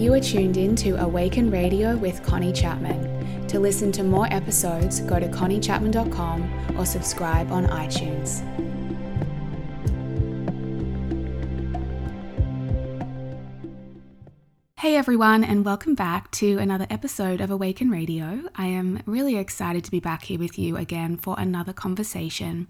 You are tuned in to Awaken Radio with Connie Chapman. To listen to more episodes, go to conniechapman.com or subscribe on iTunes. Hey everyone, and welcome back to another episode of Awaken Radio. I am really excited to be back here with you again for another conversation.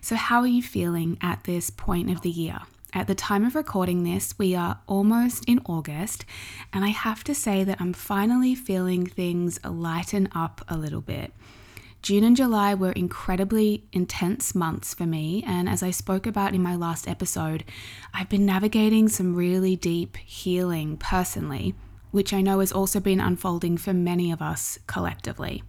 So, how are you feeling at this point of the year? At the time of recording this, we are almost in August, and I have to say that I'm finally feeling things lighten up a little bit. June and July were incredibly intense months for me, and as I spoke about in my last episode, I've been navigating some really deep healing personally, which I know has also been unfolding for many of us collectively.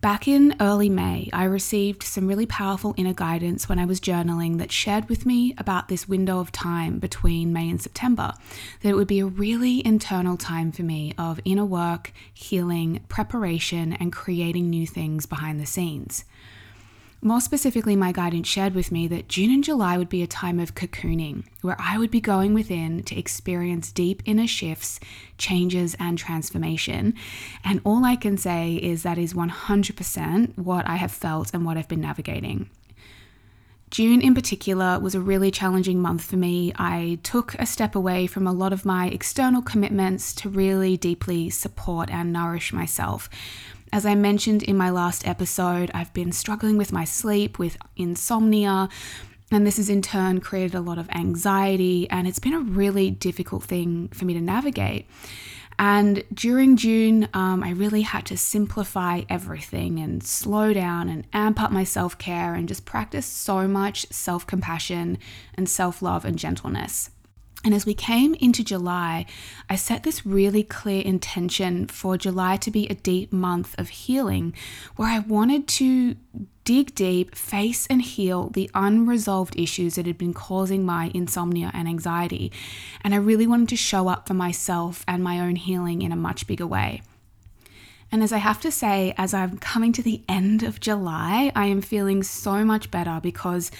Back in early May, I received some really powerful inner guidance when I was journaling that shared with me about this window of time between May and September. That it would be a really internal time for me of inner work, healing, preparation, and creating new things behind the scenes. More specifically, my guidance shared with me that June and July would be a time of cocooning, where I would be going within to experience deep inner shifts, changes, and transformation. And all I can say is that is 100% what I have felt and what I've been navigating. June, in particular, was a really challenging month for me. I took a step away from a lot of my external commitments to really deeply support and nourish myself. As I mentioned in my last episode, I've been struggling with my sleep, with insomnia, and this has in turn created a lot of anxiety, and it's been a really difficult thing for me to navigate. And during June, um, I really had to simplify everything and slow down and amp up my self care and just practice so much self compassion and self love and gentleness. And as we came into July, I set this really clear intention for July to be a deep month of healing, where I wanted to dig deep, face and heal the unresolved issues that had been causing my insomnia and anxiety. And I really wanted to show up for myself and my own healing in a much bigger way. And as I have to say, as I'm coming to the end of July, I am feeling so much better because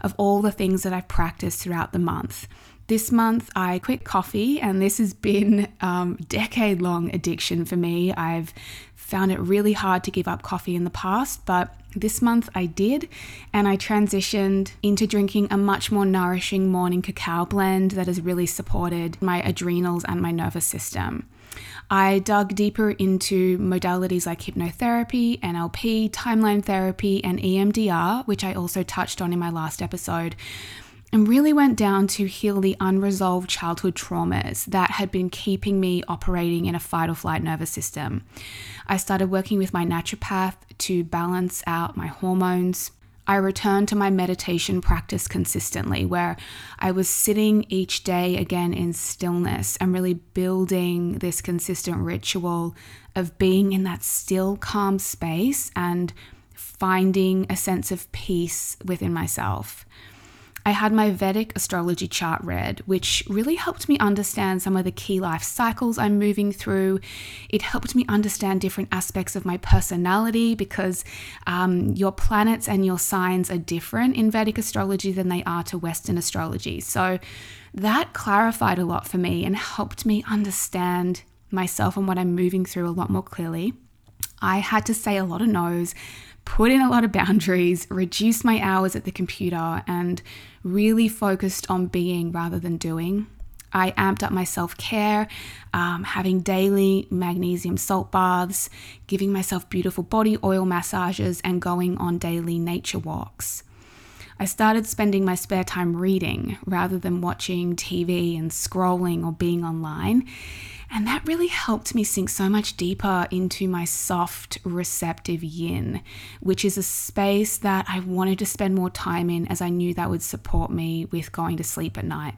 of all the things that I've practiced throughout the month. This month, I quit coffee, and this has been um, decade long addiction for me. I've found it really hard to give up coffee in the past, but this month I did, and I transitioned into drinking a much more nourishing morning cacao blend that has really supported my adrenals and my nervous system. I dug deeper into modalities like hypnotherapy, NLP, timeline therapy, and EMDR, which I also touched on in my last episode and really went down to heal the unresolved childhood traumas that had been keeping me operating in a fight or flight nervous system. I started working with my naturopath to balance out my hormones. I returned to my meditation practice consistently, where I was sitting each day again in stillness and really building this consistent ritual of being in that still, calm space and finding a sense of peace within myself. I had my Vedic astrology chart read, which really helped me understand some of the key life cycles I'm moving through. It helped me understand different aspects of my personality because um, your planets and your signs are different in Vedic astrology than they are to Western astrology. So that clarified a lot for me and helped me understand myself and what I'm moving through a lot more clearly. I had to say a lot of no's put in a lot of boundaries, reduced my hours at the computer, and really focused on being rather than doing. I amped up my self care, um, having daily magnesium salt baths, giving myself beautiful body oil massages, and going on daily nature walks. I started spending my spare time reading rather than watching TV and scrolling or being online. And that really helped me sink so much deeper into my soft, receptive yin, which is a space that I wanted to spend more time in as I knew that would support me with going to sleep at night.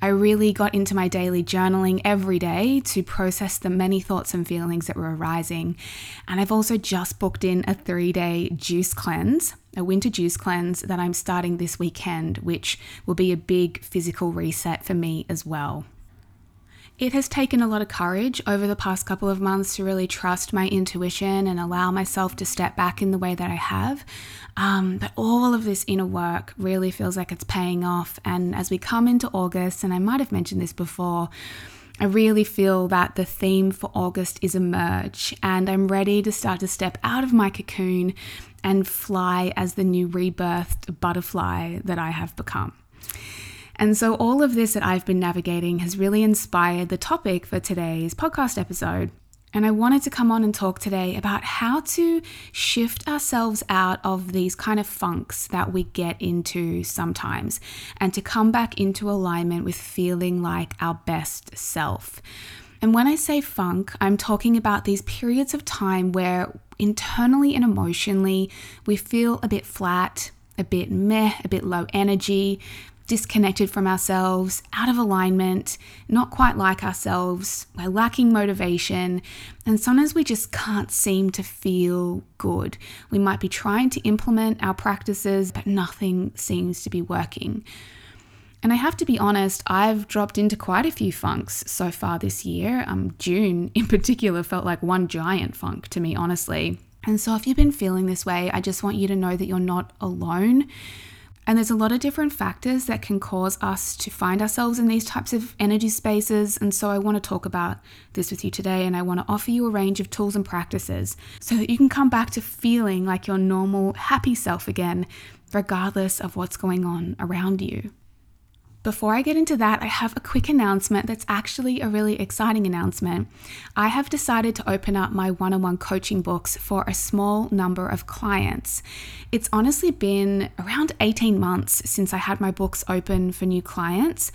I really got into my daily journaling every day to process the many thoughts and feelings that were arising. And I've also just booked in a three day juice cleanse, a winter juice cleanse that I'm starting this weekend, which will be a big physical reset for me as well. It has taken a lot of courage over the past couple of months to really trust my intuition and allow myself to step back in the way that I have. Um, but all of this inner work really feels like it's paying off. And as we come into August, and I might have mentioned this before, I really feel that the theme for August is emerge, and I'm ready to start to step out of my cocoon and fly as the new rebirthed butterfly that I have become. And so, all of this that I've been navigating has really inspired the topic for today's podcast episode. And I wanted to come on and talk today about how to shift ourselves out of these kind of funks that we get into sometimes and to come back into alignment with feeling like our best self. And when I say funk, I'm talking about these periods of time where internally and emotionally we feel a bit flat, a bit meh, a bit low energy, disconnected from ourselves, out of alignment, not quite like ourselves, we're lacking motivation, and sometimes we just can't seem to feel good. We might be trying to implement our practices, but nothing seems to be working. And I have to be honest, I've dropped into quite a few funks so far this year. Um, June in particular felt like one giant funk to me, honestly. And so, if you've been feeling this way, I just want you to know that you're not alone. And there's a lot of different factors that can cause us to find ourselves in these types of energy spaces. And so I want to talk about this with you today. And I want to offer you a range of tools and practices so that you can come back to feeling like your normal, happy self again, regardless of what's going on around you. Before I get into that, I have a quick announcement that's actually a really exciting announcement. I have decided to open up my one on one coaching books for a small number of clients. It's honestly been around 18 months since I had my books open for new clients.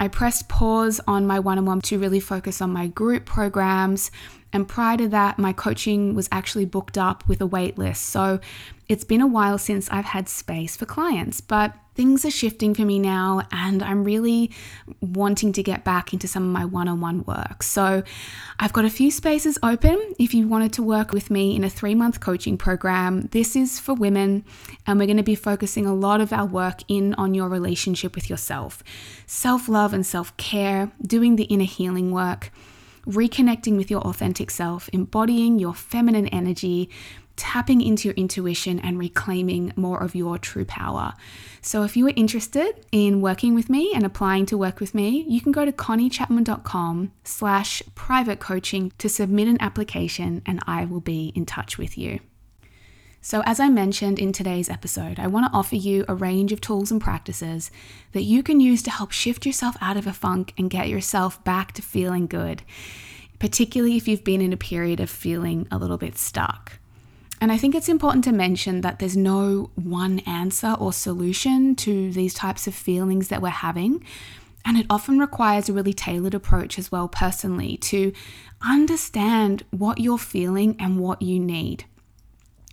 I pressed pause on my one on one to really focus on my group programs. And prior to that, my coaching was actually booked up with a wait list. So it's been a while since I've had space for clients, but things are shifting for me now, and I'm really wanting to get back into some of my one on one work. So, I've got a few spaces open if you wanted to work with me in a three month coaching program. This is for women, and we're going to be focusing a lot of our work in on your relationship with yourself, self love and self care, doing the inner healing work reconnecting with your authentic self, embodying your feminine energy, tapping into your intuition and reclaiming more of your true power. So, if you are interested in working with me and applying to work with me, you can go to conniechapman.com slash private coaching to submit an application and I will be in touch with you. So, as I mentioned in today's episode, I want to offer you a range of tools and practices that you can use to help shift yourself out of a funk and get yourself back to feeling good, particularly if you've been in a period of feeling a little bit stuck. And I think it's important to mention that there's no one answer or solution to these types of feelings that we're having. And it often requires a really tailored approach as well, personally, to understand what you're feeling and what you need.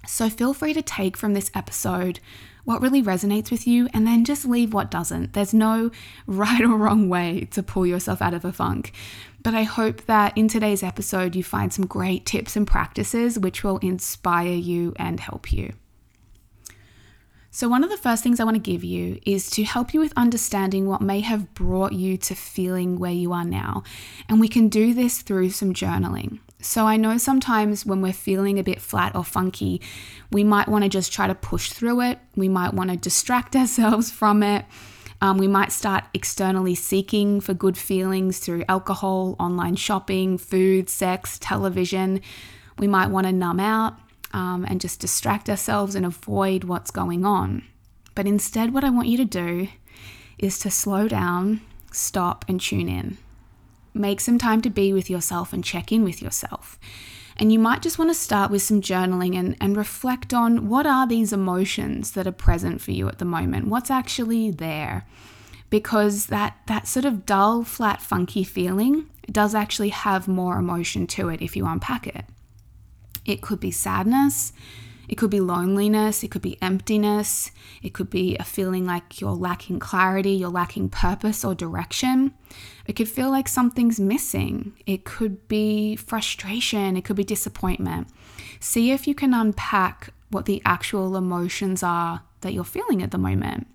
So feel free to take from this episode what really resonates with you and then just leave what doesn't. There's no right or wrong way to pull yourself out of a funk. But I hope that in today's episode, you find some great tips and practices which will inspire you and help you. So, one of the first things I want to give you is to help you with understanding what may have brought you to feeling where you are now. And we can do this through some journaling. So, I know sometimes when we're feeling a bit flat or funky, we might want to just try to push through it. We might want to distract ourselves from it. Um, we might start externally seeking for good feelings through alcohol, online shopping, food, sex, television. We might want to numb out um, and just distract ourselves and avoid what's going on. But instead, what I want you to do is to slow down, stop, and tune in. Make some time to be with yourself and check in with yourself. And you might just want to start with some journaling and, and reflect on what are these emotions that are present for you at the moment? What's actually there? Because that, that sort of dull, flat, funky feeling does actually have more emotion to it if you unpack it. It could be sadness, it could be loneliness, it could be emptiness, it could be a feeling like you're lacking clarity, you're lacking purpose or direction. It could feel like something's missing. It could be frustration, it could be disappointment. See if you can unpack what the actual emotions are that you're feeling at the moment.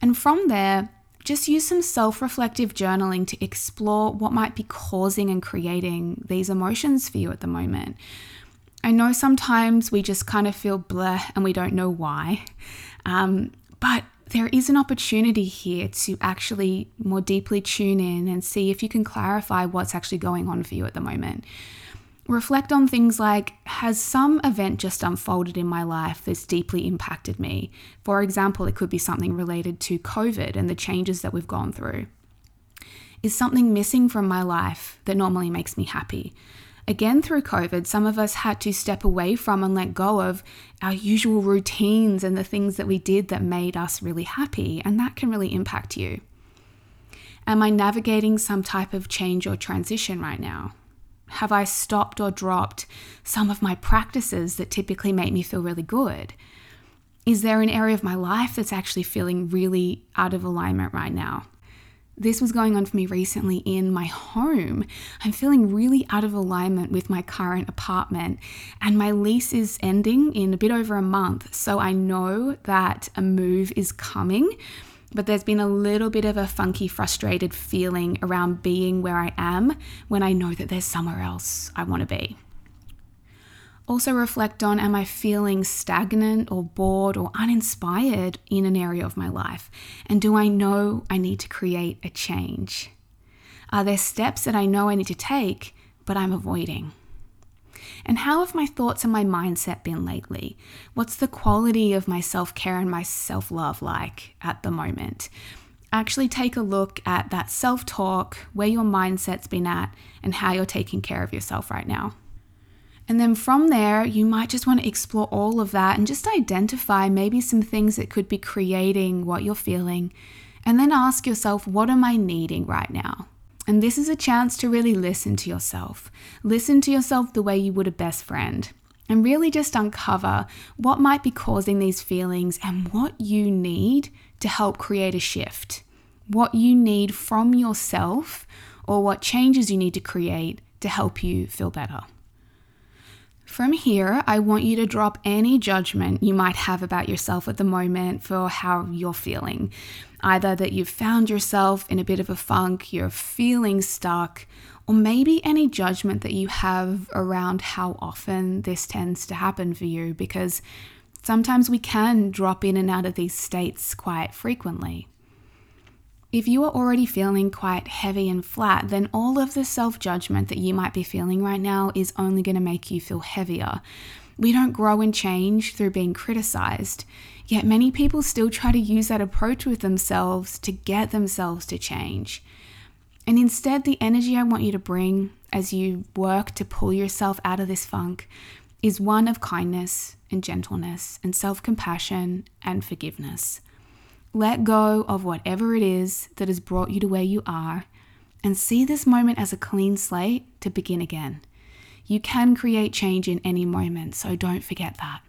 And from there, just use some self reflective journaling to explore what might be causing and creating these emotions for you at the moment. I know sometimes we just kind of feel bleh and we don't know why. Um, but there is an opportunity here to actually more deeply tune in and see if you can clarify what's actually going on for you at the moment. Reflect on things like Has some event just unfolded in my life that's deeply impacted me? For example, it could be something related to COVID and the changes that we've gone through. Is something missing from my life that normally makes me happy? Again, through COVID, some of us had to step away from and let go of our usual routines and the things that we did that made us really happy, and that can really impact you. Am I navigating some type of change or transition right now? Have I stopped or dropped some of my practices that typically make me feel really good? Is there an area of my life that's actually feeling really out of alignment right now? This was going on for me recently in my home. I'm feeling really out of alignment with my current apartment, and my lease is ending in a bit over a month. So I know that a move is coming but there's been a little bit of a funky, frustrated feeling around being where I am when I know that there's somewhere else I want to be. Also, reflect on am I feeling stagnant or bored or uninspired in an area of my life? And do I know I need to create a change? Are there steps that I know I need to take, but I'm avoiding? And how have my thoughts and my mindset been lately? What's the quality of my self care and my self love like at the moment? Actually, take a look at that self talk, where your mindset's been at, and how you're taking care of yourself right now. And then from there, you might just want to explore all of that and just identify maybe some things that could be creating what you're feeling. And then ask yourself, what am I needing right now? And this is a chance to really listen to yourself. Listen to yourself the way you would a best friend. And really just uncover what might be causing these feelings and what you need to help create a shift. What you need from yourself or what changes you need to create to help you feel better. From here, I want you to drop any judgment you might have about yourself at the moment for how you're feeling. Either that you've found yourself in a bit of a funk, you're feeling stuck, or maybe any judgment that you have around how often this tends to happen for you, because sometimes we can drop in and out of these states quite frequently. If you are already feeling quite heavy and flat, then all of the self judgment that you might be feeling right now is only going to make you feel heavier. We don't grow and change through being criticized, yet many people still try to use that approach with themselves to get themselves to change. And instead, the energy I want you to bring as you work to pull yourself out of this funk is one of kindness and gentleness and self compassion and forgiveness. Let go of whatever it is that has brought you to where you are and see this moment as a clean slate to begin again. You can create change in any moment, so don't forget that.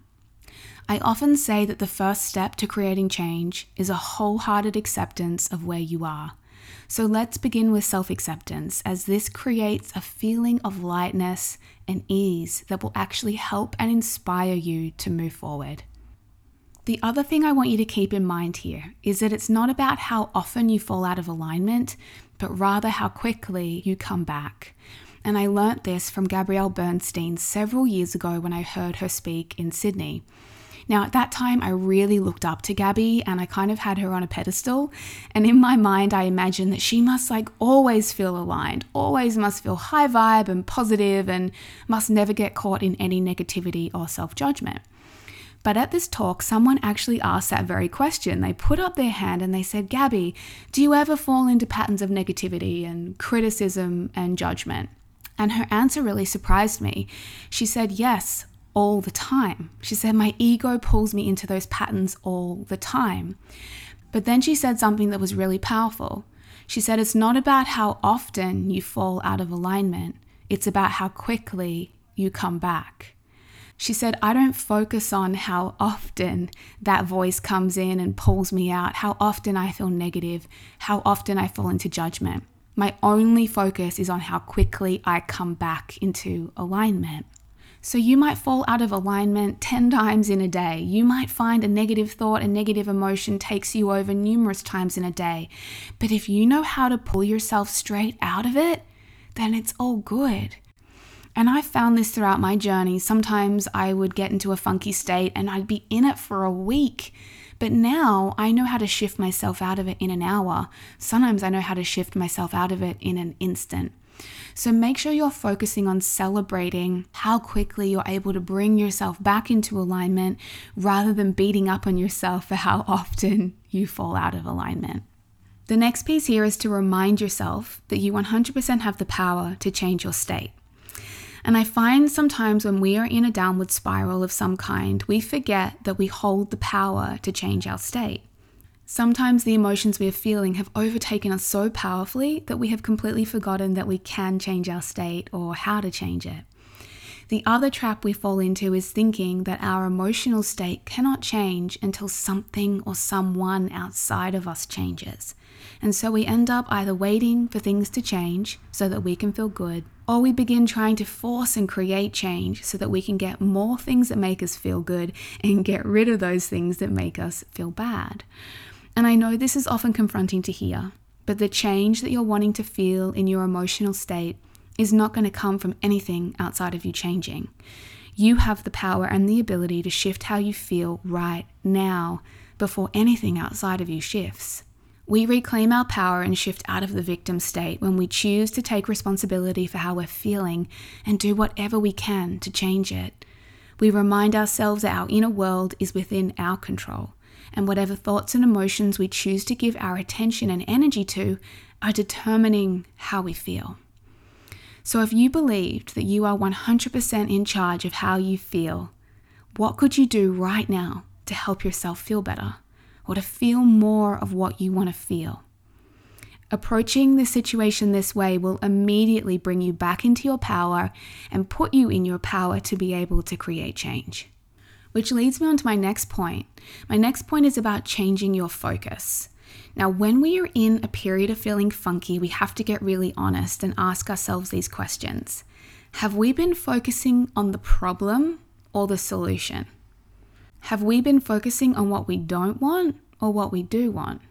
I often say that the first step to creating change is a wholehearted acceptance of where you are. So let's begin with self acceptance, as this creates a feeling of lightness and ease that will actually help and inspire you to move forward. The other thing I want you to keep in mind here is that it's not about how often you fall out of alignment, but rather how quickly you come back. And I learnt this from Gabrielle Bernstein several years ago when I heard her speak in Sydney. Now, at that time, I really looked up to Gabby and I kind of had her on a pedestal. And in my mind, I imagined that she must like always feel aligned, always must feel high vibe and positive, and must never get caught in any negativity or self judgment. But at this talk, someone actually asked that very question. They put up their hand and they said, Gabby, do you ever fall into patterns of negativity and criticism and judgment? And her answer really surprised me. She said, Yes, all the time. She said, My ego pulls me into those patterns all the time. But then she said something that was really powerful. She said, It's not about how often you fall out of alignment, it's about how quickly you come back. She said, I don't focus on how often that voice comes in and pulls me out, how often I feel negative, how often I fall into judgment. My only focus is on how quickly I come back into alignment. So you might fall out of alignment 10 times in a day. You might find a negative thought, a negative emotion takes you over numerous times in a day. But if you know how to pull yourself straight out of it, then it's all good. And I found this throughout my journey. Sometimes I would get into a funky state and I'd be in it for a week. But now I know how to shift myself out of it in an hour. Sometimes I know how to shift myself out of it in an instant. So make sure you're focusing on celebrating how quickly you're able to bring yourself back into alignment rather than beating up on yourself for how often you fall out of alignment. The next piece here is to remind yourself that you 100% have the power to change your state. And I find sometimes when we are in a downward spiral of some kind, we forget that we hold the power to change our state. Sometimes the emotions we are feeling have overtaken us so powerfully that we have completely forgotten that we can change our state or how to change it. The other trap we fall into is thinking that our emotional state cannot change until something or someone outside of us changes. And so we end up either waiting for things to change so that we can feel good, or we begin trying to force and create change so that we can get more things that make us feel good and get rid of those things that make us feel bad. And I know this is often confronting to hear, but the change that you're wanting to feel in your emotional state is not going to come from anything outside of you changing. You have the power and the ability to shift how you feel right now before anything outside of you shifts. We reclaim our power and shift out of the victim state when we choose to take responsibility for how we're feeling and do whatever we can to change it. We remind ourselves that our inner world is within our control and whatever thoughts and emotions we choose to give our attention and energy to are determining how we feel. So, if you believed that you are 100% in charge of how you feel, what could you do right now to help yourself feel better or to feel more of what you want to feel? Approaching the situation this way will immediately bring you back into your power and put you in your power to be able to create change. Which leads me on to my next point. My next point is about changing your focus. Now, when we are in a period of feeling funky, we have to get really honest and ask ourselves these questions Have we been focusing on the problem or the solution? Have we been focusing on what we don't want or what we do want?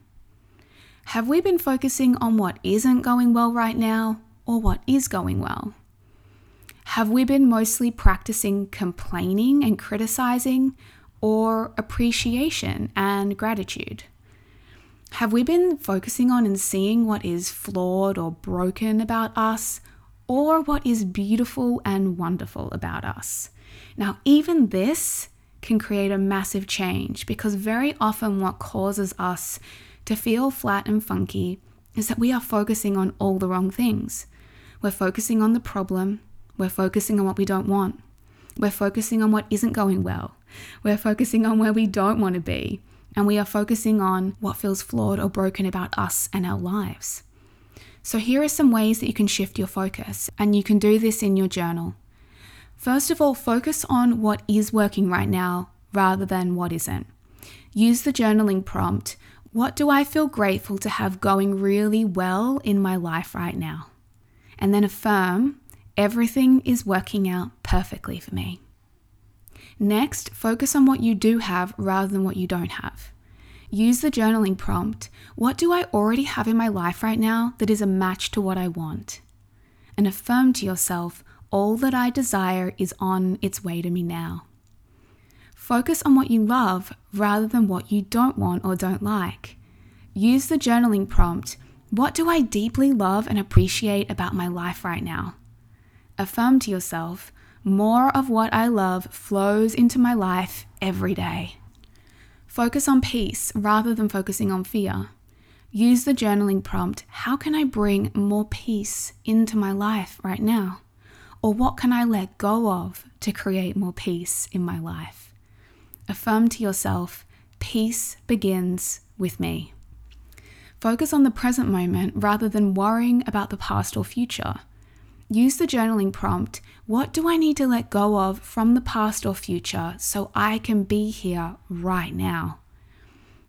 Have we been focusing on what isn't going well right now or what is going well? Have we been mostly practicing complaining and criticizing or appreciation and gratitude? Have we been focusing on and seeing what is flawed or broken about us or what is beautiful and wonderful about us? Now, even this can create a massive change because very often what causes us to feel flat and funky is that we are focusing on all the wrong things. We're focusing on the problem we're focusing on what we don't want. We're focusing on what isn't going well. We're focusing on where we don't want to be. And we are focusing on what feels flawed or broken about us and our lives. So, here are some ways that you can shift your focus, and you can do this in your journal. First of all, focus on what is working right now rather than what isn't. Use the journaling prompt What do I feel grateful to have going really well in my life right now? And then affirm Everything is working out perfectly for me. Next, focus on what you do have rather than what you don't have. Use the journaling prompt What do I already have in my life right now that is a match to what I want? And affirm to yourself All that I desire is on its way to me now. Focus on what you love rather than what you don't want or don't like. Use the journaling prompt What do I deeply love and appreciate about my life right now? affirm to yourself, more of what I love flows into my life every day. Focus on peace rather than focusing on fear. Use the journaling prompt How can I bring more peace into my life right now? Or what can I let go of to create more peace in my life? Affirm to yourself Peace begins with me. Focus on the present moment rather than worrying about the past or future. Use the journaling prompt What do I need to let go of from the past or future so I can be here right now?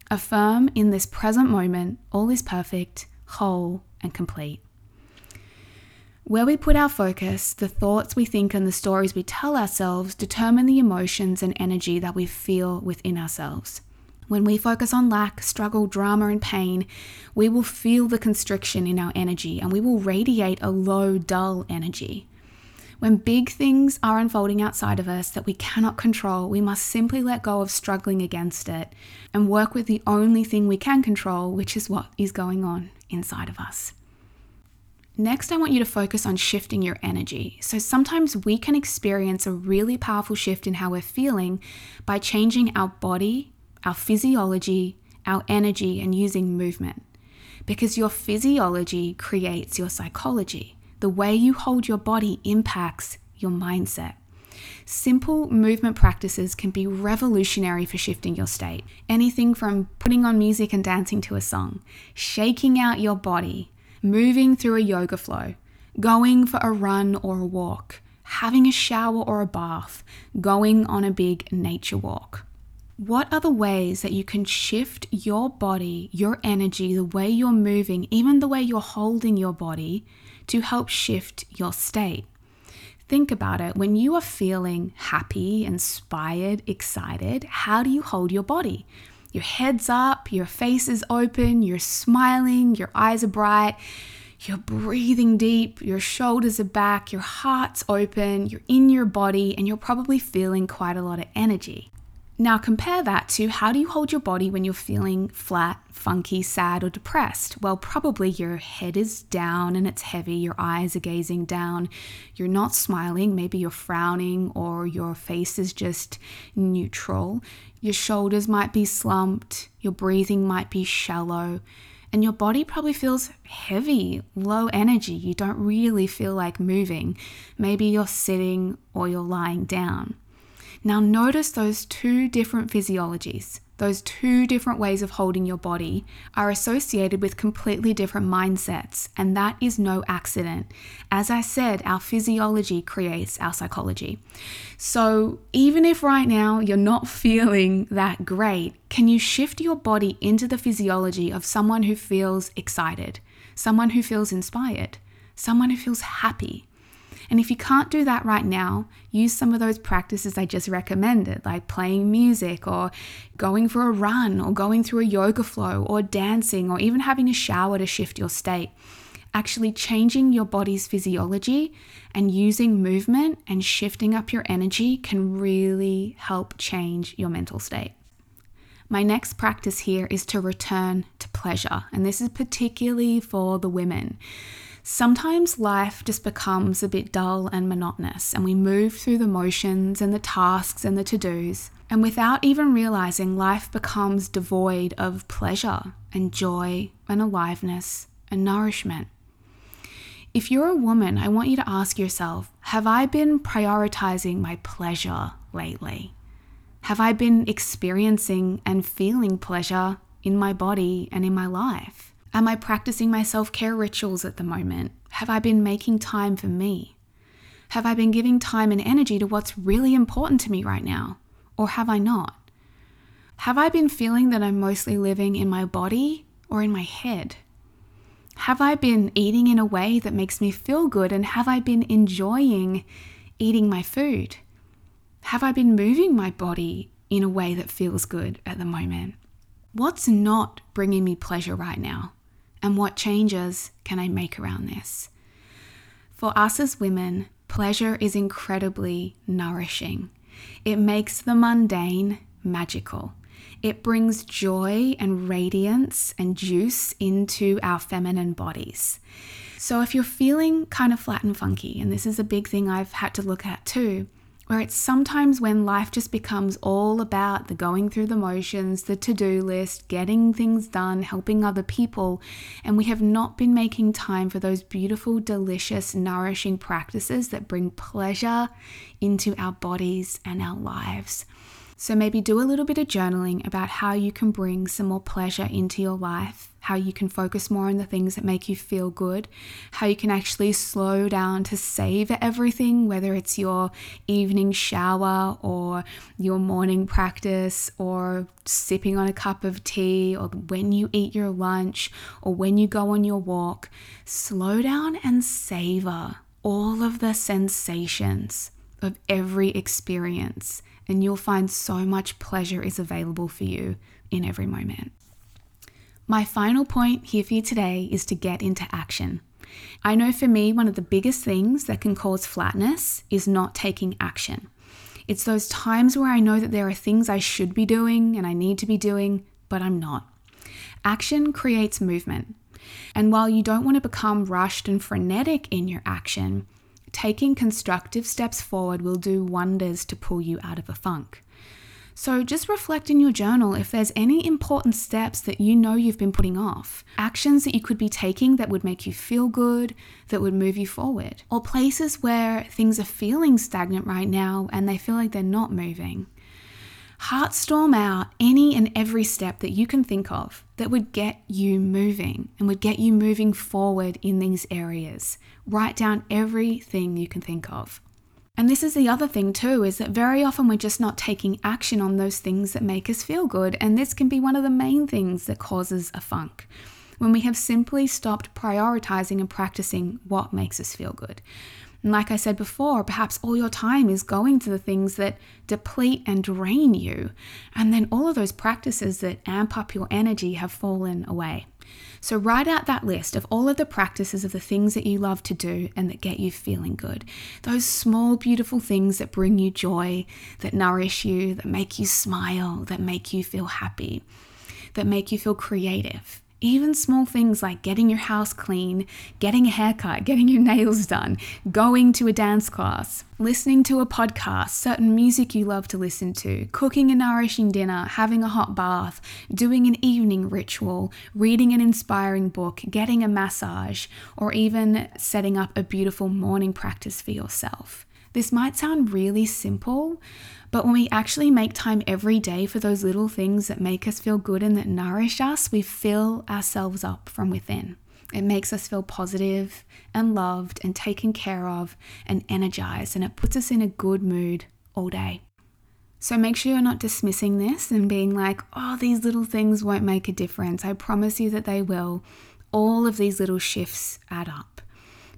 Affirm in this present moment all is perfect, whole, and complete. Where we put our focus, the thoughts we think and the stories we tell ourselves determine the emotions and energy that we feel within ourselves. When we focus on lack, struggle, drama, and pain, we will feel the constriction in our energy and we will radiate a low, dull energy. When big things are unfolding outside of us that we cannot control, we must simply let go of struggling against it and work with the only thing we can control, which is what is going on inside of us. Next, I want you to focus on shifting your energy. So, sometimes we can experience a really powerful shift in how we're feeling by changing our body, our physiology, our energy, and using movement. Because your physiology creates your psychology. The way you hold your body impacts your mindset. Simple movement practices can be revolutionary for shifting your state. Anything from putting on music and dancing to a song, shaking out your body, moving through a yoga flow, going for a run or a walk, having a shower or a bath, going on a big nature walk. What are the ways that you can shift your body, your energy, the way you're moving, even the way you're holding your body to help shift your state. Think about it. When you are feeling happy, inspired, excited, how do you hold your body? Your head's up, your face is open, you're smiling, your eyes are bright, you're breathing deep, your shoulders are back, your heart's open, you're in your body, and you're probably feeling quite a lot of energy. Now, compare that to how do you hold your body when you're feeling flat, funky, sad, or depressed? Well, probably your head is down and it's heavy, your eyes are gazing down, you're not smiling, maybe you're frowning, or your face is just neutral. Your shoulders might be slumped, your breathing might be shallow, and your body probably feels heavy, low energy. You don't really feel like moving. Maybe you're sitting or you're lying down. Now, notice those two different physiologies, those two different ways of holding your body are associated with completely different mindsets, and that is no accident. As I said, our physiology creates our psychology. So, even if right now you're not feeling that great, can you shift your body into the physiology of someone who feels excited, someone who feels inspired, someone who feels happy? And if you can't do that right now, use some of those practices I just recommended, like playing music or going for a run or going through a yoga flow or dancing or even having a shower to shift your state. Actually, changing your body's physiology and using movement and shifting up your energy can really help change your mental state. My next practice here is to return to pleasure, and this is particularly for the women. Sometimes life just becomes a bit dull and monotonous, and we move through the motions and the tasks and the to dos. And without even realizing, life becomes devoid of pleasure and joy and aliveness and nourishment. If you're a woman, I want you to ask yourself Have I been prioritizing my pleasure lately? Have I been experiencing and feeling pleasure in my body and in my life? Am I practicing my self care rituals at the moment? Have I been making time for me? Have I been giving time and energy to what's really important to me right now? Or have I not? Have I been feeling that I'm mostly living in my body or in my head? Have I been eating in a way that makes me feel good? And have I been enjoying eating my food? Have I been moving my body in a way that feels good at the moment? What's not bringing me pleasure right now? And what changes can I make around this? For us as women, pleasure is incredibly nourishing. It makes the mundane magical. It brings joy and radiance and juice into our feminine bodies. So, if you're feeling kind of flat and funky, and this is a big thing I've had to look at too, where it's sometimes when life just becomes all about the going through the motions, the to do list, getting things done, helping other people, and we have not been making time for those beautiful, delicious, nourishing practices that bring pleasure into our bodies and our lives. So maybe do a little bit of journaling about how you can bring some more pleasure into your life, how you can focus more on the things that make you feel good, how you can actually slow down to savor everything, whether it's your evening shower or your morning practice or sipping on a cup of tea or when you eat your lunch or when you go on your walk. Slow down and savor all of the sensations of every experience and you'll find so much pleasure is available for you in every moment. My final point here for you today is to get into action. I know for me, one of the biggest things that can cause flatness is not taking action. It's those times where I know that there are things I should be doing and I need to be doing, but I'm not. Action creates movement. And while you don't want to become rushed and frenetic in your action, taking constructive steps forward will do wonders to pull you out of a funk. So just reflect in your journal if there's any important steps that you know you've been putting off, actions that you could be taking that would make you feel good, that would move you forward, or places where things are feeling stagnant right now and they feel like they're not moving. Heartstorm out any and every step that you can think of that would get you moving and would get you moving forward in these areas. Write down everything you can think of. And this is the other thing, too, is that very often we're just not taking action on those things that make us feel good. And this can be one of the main things that causes a funk. When we have simply stopped prioritizing and practicing what makes us feel good. And like I said before, perhaps all your time is going to the things that deplete and drain you. And then all of those practices that amp up your energy have fallen away. So write out that list of all of the practices of the things that you love to do and that get you feeling good. Those small, beautiful things that bring you joy, that nourish you, that make you smile, that make you feel happy, that make you feel creative. Even small things like getting your house clean, getting a haircut, getting your nails done, going to a dance class, listening to a podcast, certain music you love to listen to, cooking a nourishing dinner, having a hot bath, doing an evening ritual, reading an inspiring book, getting a massage, or even setting up a beautiful morning practice for yourself. This might sound really simple, but when we actually make time every day for those little things that make us feel good and that nourish us, we fill ourselves up from within. It makes us feel positive and loved and taken care of and energized, and it puts us in a good mood all day. So make sure you're not dismissing this and being like, oh, these little things won't make a difference. I promise you that they will. All of these little shifts add up.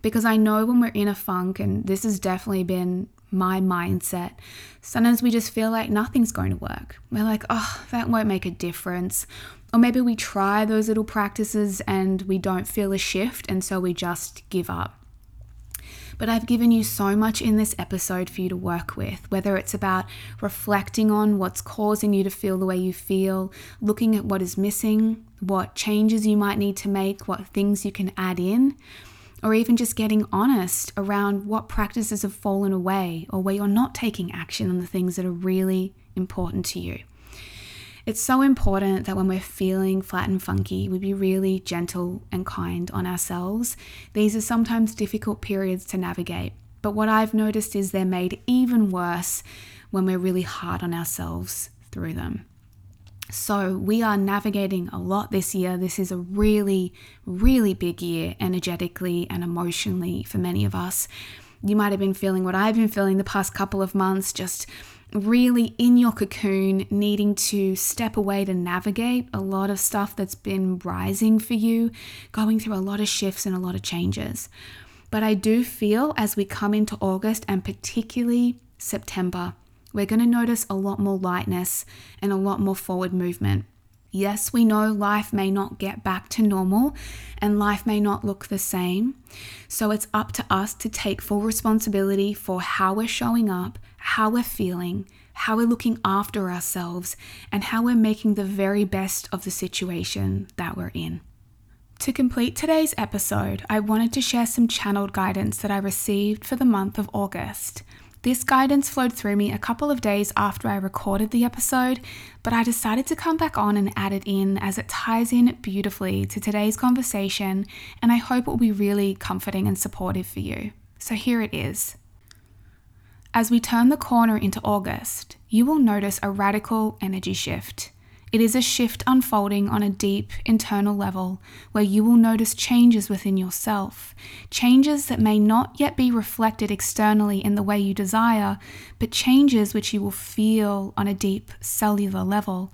Because I know when we're in a funk, and this has definitely been my mindset. Sometimes we just feel like nothing's going to work. We're like, oh, that won't make a difference. Or maybe we try those little practices and we don't feel a shift, and so we just give up. But I've given you so much in this episode for you to work with, whether it's about reflecting on what's causing you to feel the way you feel, looking at what is missing, what changes you might need to make, what things you can add in or even just getting honest around what practices have fallen away or where you're not taking action on the things that are really important to you. It's so important that when we're feeling flat and funky, we be really gentle and kind on ourselves. These are sometimes difficult periods to navigate, but what I've noticed is they're made even worse when we're really hard on ourselves through them. So, we are navigating a lot this year. This is a really, really big year energetically and emotionally for many of us. You might have been feeling what I've been feeling the past couple of months, just really in your cocoon, needing to step away to navigate a lot of stuff that's been rising for you, going through a lot of shifts and a lot of changes. But I do feel as we come into August and particularly September, we're going to notice a lot more lightness and a lot more forward movement. Yes, we know life may not get back to normal and life may not look the same. So it's up to us to take full responsibility for how we're showing up, how we're feeling, how we're looking after ourselves, and how we're making the very best of the situation that we're in. To complete today's episode, I wanted to share some channeled guidance that I received for the month of August. This guidance flowed through me a couple of days after I recorded the episode, but I decided to come back on and add it in as it ties in beautifully to today's conversation, and I hope it will be really comforting and supportive for you. So here it is. As we turn the corner into August, you will notice a radical energy shift. It is a shift unfolding on a deep internal level where you will notice changes within yourself, changes that may not yet be reflected externally in the way you desire, but changes which you will feel on a deep cellular level.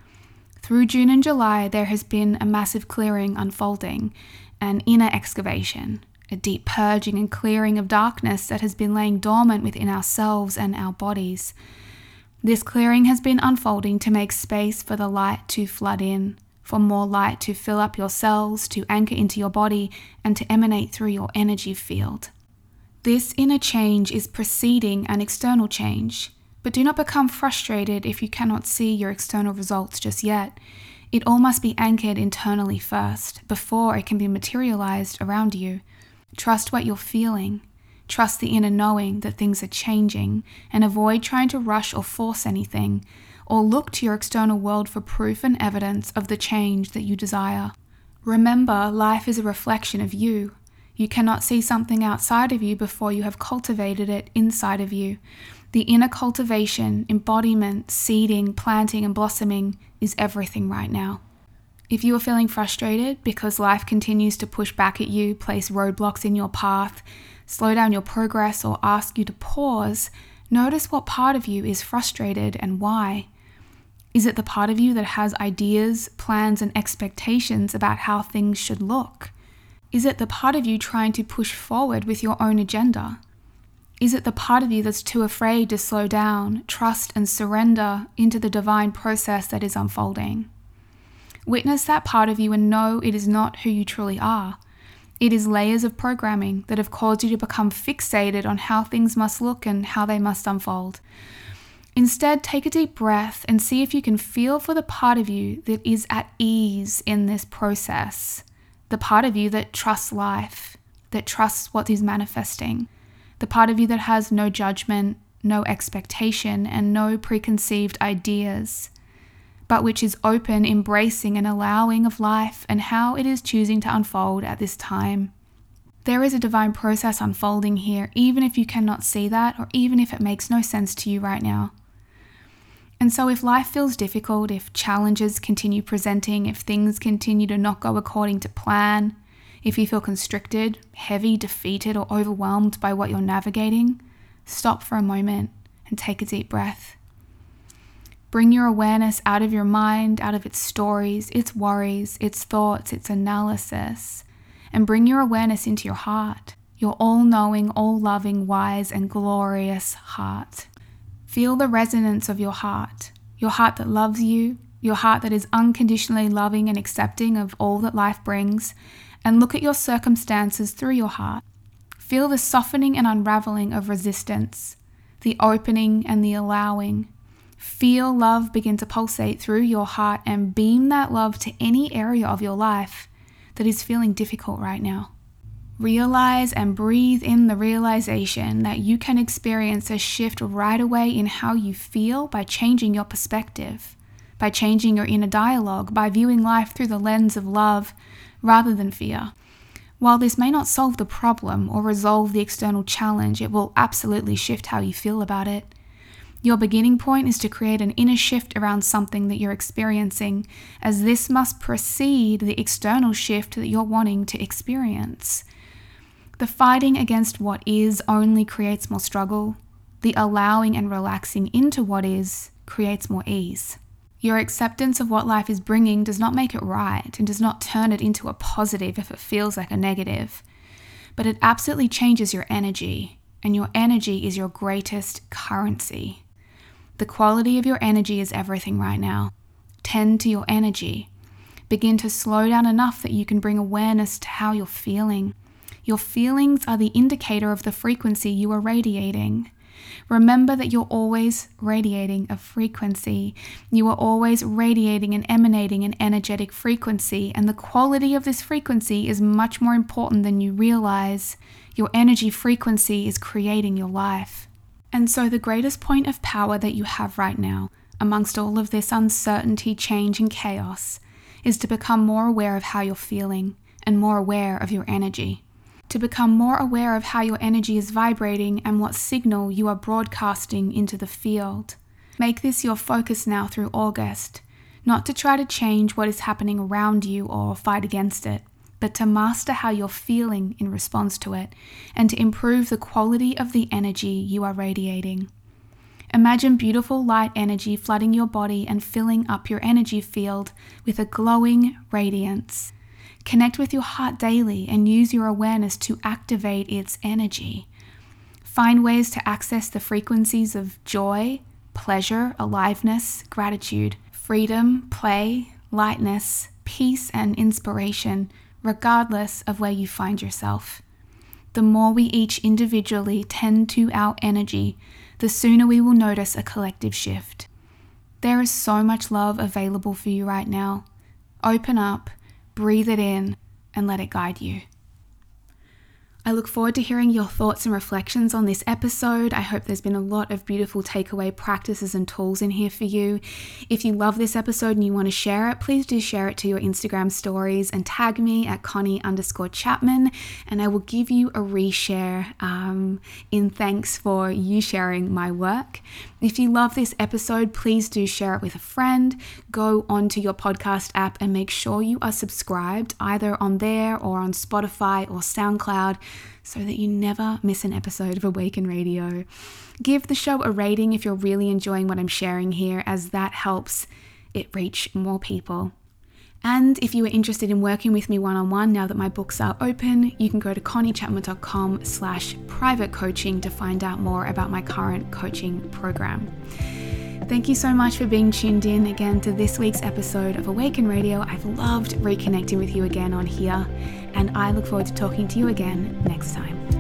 Through June and July, there has been a massive clearing unfolding, an inner excavation, a deep purging and clearing of darkness that has been laying dormant within ourselves and our bodies. This clearing has been unfolding to make space for the light to flood in, for more light to fill up your cells, to anchor into your body, and to emanate through your energy field. This inner change is preceding an external change, but do not become frustrated if you cannot see your external results just yet. It all must be anchored internally first, before it can be materialized around you. Trust what you're feeling. Trust the inner knowing that things are changing, and avoid trying to rush or force anything, or look to your external world for proof and evidence of the change that you desire. Remember, life is a reflection of you. You cannot see something outside of you before you have cultivated it inside of you. The inner cultivation, embodiment, seeding, planting, and blossoming is everything right now. If you are feeling frustrated because life continues to push back at you, place roadblocks in your path, slow down your progress, or ask you to pause, notice what part of you is frustrated and why. Is it the part of you that has ideas, plans, and expectations about how things should look? Is it the part of you trying to push forward with your own agenda? Is it the part of you that's too afraid to slow down, trust, and surrender into the divine process that is unfolding? Witness that part of you and know it is not who you truly are. It is layers of programming that have caused you to become fixated on how things must look and how they must unfold. Instead, take a deep breath and see if you can feel for the part of you that is at ease in this process. The part of you that trusts life, that trusts what is manifesting, the part of you that has no judgment, no expectation, and no preconceived ideas, but which is open, embracing, and allowing of life and how it is choosing to unfold at this time. There is a divine process unfolding here, even if you cannot see that, or even if it makes no sense to you right now. And so, if life feels difficult, if challenges continue presenting, if things continue to not go according to plan, if you feel constricted, heavy, defeated, or overwhelmed by what you're navigating, stop for a moment and take a deep breath. Bring your awareness out of your mind, out of its stories, its worries, its thoughts, its analysis, and bring your awareness into your heart, your all knowing, all loving, wise, and glorious heart. Feel the resonance of your heart, your heart that loves you, your heart that is unconditionally loving and accepting of all that life brings, and look at your circumstances through your heart. Feel the softening and unraveling of resistance, the opening and the allowing. Feel love begin to pulsate through your heart and beam that love to any area of your life that is feeling difficult right now. Realize and breathe in the realization that you can experience a shift right away in how you feel by changing your perspective, by changing your inner dialogue, by viewing life through the lens of love rather than fear. While this may not solve the problem or resolve the external challenge, it will absolutely shift how you feel about it. Your beginning point is to create an inner shift around something that you're experiencing, as this must precede the external shift that you're wanting to experience. The fighting against what is only creates more struggle. The allowing and relaxing into what is creates more ease. Your acceptance of what life is bringing does not make it right and does not turn it into a positive if it feels like a negative, but it absolutely changes your energy, and your energy is your greatest currency. The quality of your energy is everything right now. Tend to your energy. Begin to slow down enough that you can bring awareness to how you're feeling. Your feelings are the indicator of the frequency you are radiating. Remember that you're always radiating a frequency. You are always radiating and emanating an energetic frequency, and the quality of this frequency is much more important than you realize. Your energy frequency is creating your life. And so, the greatest point of power that you have right now, amongst all of this uncertainty, change, and chaos, is to become more aware of how you're feeling and more aware of your energy to become more aware of how your energy is vibrating and what signal you are broadcasting into the field. Make this your focus now through August, not to try to change what is happening around you or fight against it, but to master how you're feeling in response to it and to improve the quality of the energy you are radiating. Imagine beautiful light energy flooding your body and filling up your energy field with a glowing radiance. Connect with your heart daily and use your awareness to activate its energy. Find ways to access the frequencies of joy, pleasure, aliveness, gratitude, freedom, play, lightness, peace and inspiration, regardless of where you find yourself. The more we each individually tend to our energy, the sooner we will notice a collective shift. There is so much love available for you right now. Open up, breathe it in, and let it guide you. I look forward to hearing your thoughts and reflections on this episode. I hope there's been a lot of beautiful takeaway practices and tools in here for you. If you love this episode and you want to share it, please do share it to your Instagram stories and tag me at Connie underscore Chapman, and I will give you a reshare um, in thanks for you sharing my work. If you love this episode, please do share it with a friend. Go onto your podcast app and make sure you are subscribed either on there or on Spotify or SoundCloud so that you never miss an episode of Awaken Radio. Give the show a rating if you're really enjoying what I'm sharing here, as that helps it reach more people. And if you are interested in working with me one-on-one now that my books are open, you can go to conniechapman.com slash private coaching to find out more about my current coaching program. Thank you so much for being tuned in again to this week's episode of Awaken Radio. I've loved reconnecting with you again on here, and I look forward to talking to you again next time.